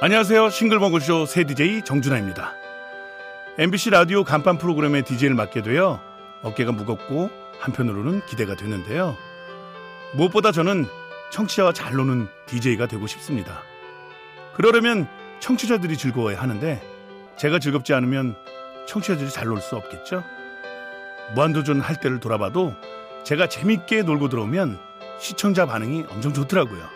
안녕하세요. 싱글벙글쇼 새 DJ 정준하입니다. MBC 라디오 간판 프로그램의 DJ를 맡게 되어 어깨가 무겁고 한편으로는 기대가 되는데요. 무엇보다 저는 청취자와 잘 노는 DJ가 되고 싶습니다. 그러려면 청취자들이 즐거워야 하는데 제가 즐겁지 않으면 청취자들이 잘 놀 수 없겠죠? 무한도전 할 때를 돌아봐도 제가 재밌게 놀고 들어오면 시청자 반응이 엄청 좋더라고요.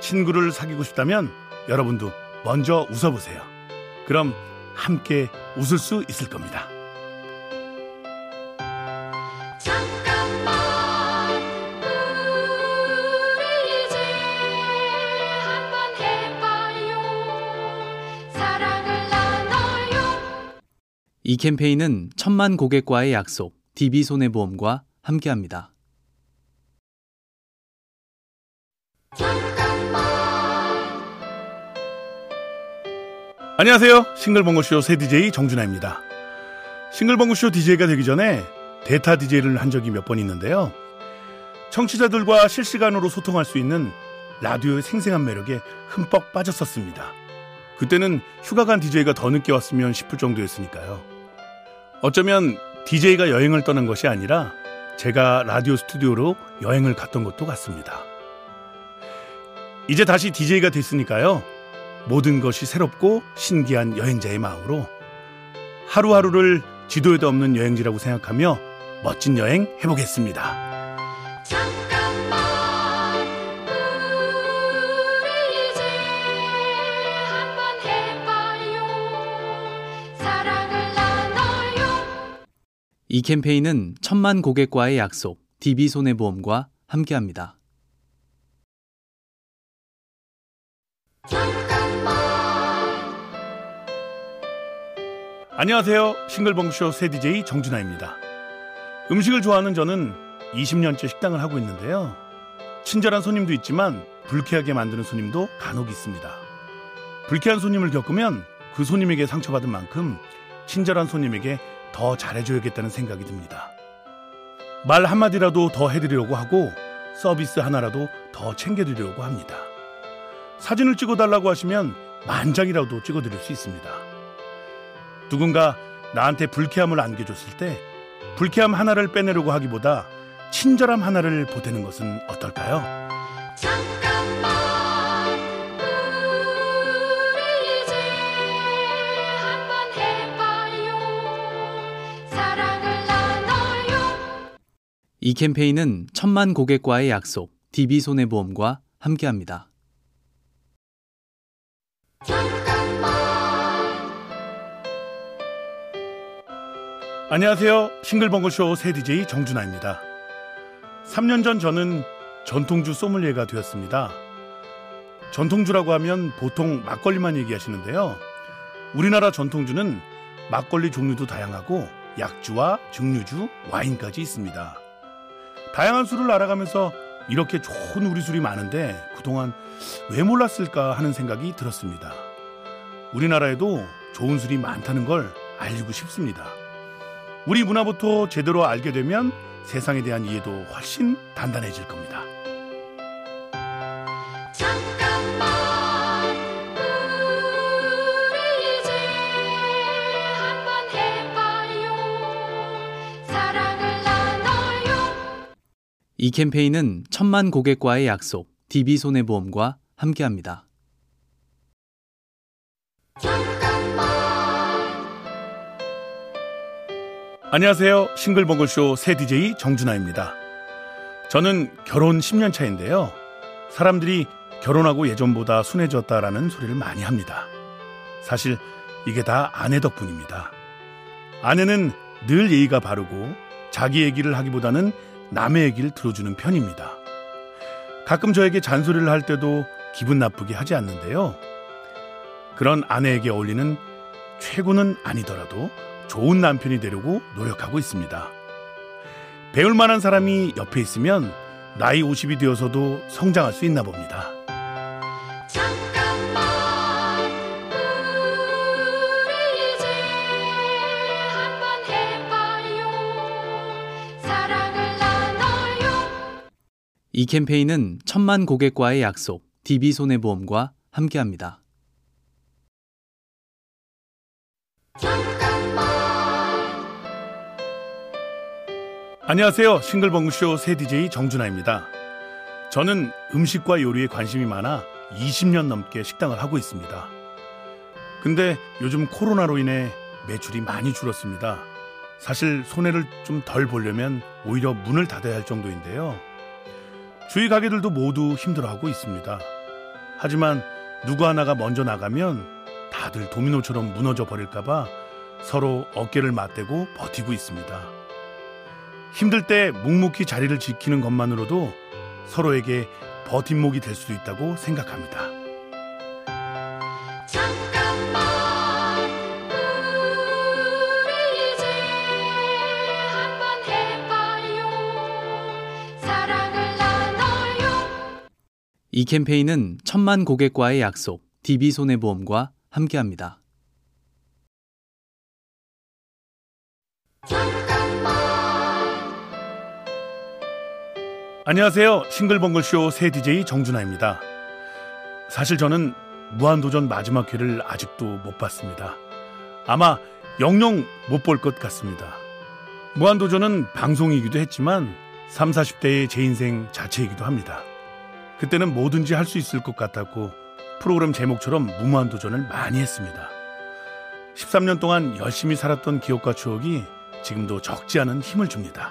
친구를 사귀고 싶다면 여러분도 먼저 웃어보세요. 그럼 함께 웃을 수 있을 겁니다. 잠깐만 우리 이제 한번 해봐요 사랑을 나눠요 이 캠페인은 천만 고객과의 약속, DB손해보험과 함께합니다. 안녕하세요. 싱글벙글쇼 새 DJ 정준하입니다. 싱글벙글쇼 DJ가 되기 전에 데이터 DJ를 한 적이 몇 번 있는데요. 청취자들과 실시간으로 소통할 수 있는 라디오의 생생한 매력에 흠뻑 빠졌었습니다. 그때는 휴가 간 DJ가 더 늦게 왔으면 싶을 정도였으니까요. 어쩌면 DJ가 여행을 떠난 것이 아니라 제가 라디오 스튜디오로 여행을 갔던 것도 같습니다. 이제 다시 DJ가 됐으니까요. 모든 것이 새롭고 신기한 여행자의 마음으로 하루하루를 지도에도 없는 여행지라고 생각하며 멋진 여행 해보겠습니다. 잠깐만 우리 이제 한번 해봐요 사랑을 나눠요 이 캠페인은 천만 고객과의 약속, DB손해보험과 함께합니다. 안녕하세요. 싱글벙쇼 새 DJ 정준하입니다. 음식을 좋아하는 저는 20년째 식당을 하고 있는데요. 친절한 손님도 있지만 불쾌하게 만드는 손님도 간혹 있습니다. 불쾌한 손님을 겪으면 그 손님에게 상처받은 만큼 친절한 손님에게 더 잘해줘야겠다는 생각이 듭니다. 말 한마디라도 더 해드리려고 하고 서비스 하나라도 더 챙겨드리려고 합니다. 사진을 찍어달라고 하시면 만 장이라도 찍어드릴 수 있습니다. 누군가 나한테 불쾌함을 안겨줬을 때 불쾌함 하나를 빼내려고 하기보다 친절함 하나를 보태는 것은 어떨까요? 잠깐만 우리 이제 한번 해봐요 사랑을 나눠요 이 캠페인은 천만 고객과의 약속, DB손해보험과 함께합니다. 안녕하세요. 싱글벙글쇼 새 DJ 정준하입니다. 3년 전 저는 전통주 소믈리에가 되었습니다. 전통주라고 하면 보통 막걸리만 얘기하시는데요. 우리나라 전통주는 막걸리 종류도 다양하고 약주와 증류주, 와인까지 있습니다. 다양한 술을 알아가면서 이렇게 좋은 우리 술이 많은데 그동안 왜 몰랐을까 하는 생각이 들었습니다. 우리나라에도 좋은 술이 많다는 걸 알고 싶습니다. 우리 문화부터 제대로 알게 되면 세상에 대한 이해도 훨씬 단단해질 겁니다. 잠깐만 우리 이제 한번 해봐요 사랑을 나눠요 이 캠페인은 천만 고객과의 약속, DB손해보험과 함께합니다. 안녕하세요. 싱글벙글쇼 새 DJ 정준하입니다. 저는 결혼 10년 차인데요. 사람들이 결혼하고 예전보다 순해졌다라는 소리를 많이 합니다. 사실 이게 다 아내 덕분입니다. 아내는 늘 예의가 바르고 자기 얘기를 하기보다는 남의 얘기를 들어주는 편입니다. 가끔 저에게 잔소리를 할 때도 기분 나쁘게 하지 않는데요. 그런 아내에게 어울리는 최고는 아니더라도 좋은 남편이 되려고 노력하고 있습니다. 배울 만한 사람이 옆에 있으면 나이 50이 되어서도 성장할 수 있나 봅니다. 잠깐만 우리 이제 한번 해봐요 사랑을 나눠요 이 캠페인은 천만 고객과의 약속, DB손해보험과 함께합니다. 안녕하세요. 싱글벙글쇼 새 DJ 정준하입니다. 저는 음식과 요리에 관심이 많아 20년 넘게 식당을 하고 있습니다. 근데 요즘 코로나로 인해 매출이 많이 줄었습니다. 사실 손해를 좀 덜 보려면 오히려 문을 닫아야 할 정도인데요. 주위 가게들도 모두 힘들어하고 있습니다. 하지만 누구 하나가 먼저 나가면 다들 도미노처럼 무너져 버릴까봐 서로 어깨를 맞대고 버티고 있습니다. 힘들 때 묵묵히 자리를 지키는 것만으로도 서로에게 버팀목이 될 수도 있다고 생각합니다. 잠깐만 우리 이제 한번 해봐요 사랑을 나눠요 이 캠페인은 천만 고객과의 약속, DB손해보험과 함께합니다. 안녕하세요. 싱글벙글쇼 새 DJ 정준하입니다. 사실 저는 무한도전 마지막 회를 아직도 못 봤습니다. 아마 영영 못 볼 것 같습니다. 무한도전은 방송이기도 했지만 3, 40대의 제 인생 자체이기도 합니다. 그때는 뭐든지 할 수 있을 것 같았고 프로그램 제목처럼 무한도전을 많이 했습니다. 13년 동안 열심히 살았던 기억과 추억이 지금도 적지 않은 힘을 줍니다.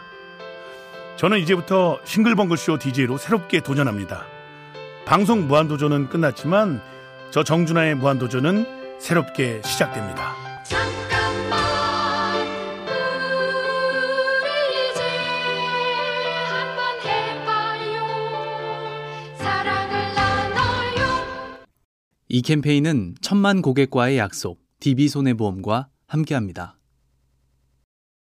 저는 이제부터 싱글벙글쇼 DJ로 새롭게 도전합니다. 방송 무한도전은 끝났지만 저 정준하의 무한도전은 새롭게 시작됩니다. 잠깐만 우리 이제 한번 해봐요 사랑을 나눠요 이 캠페인은 천만 고객과의 약속, DB손해보험과 함께합니다.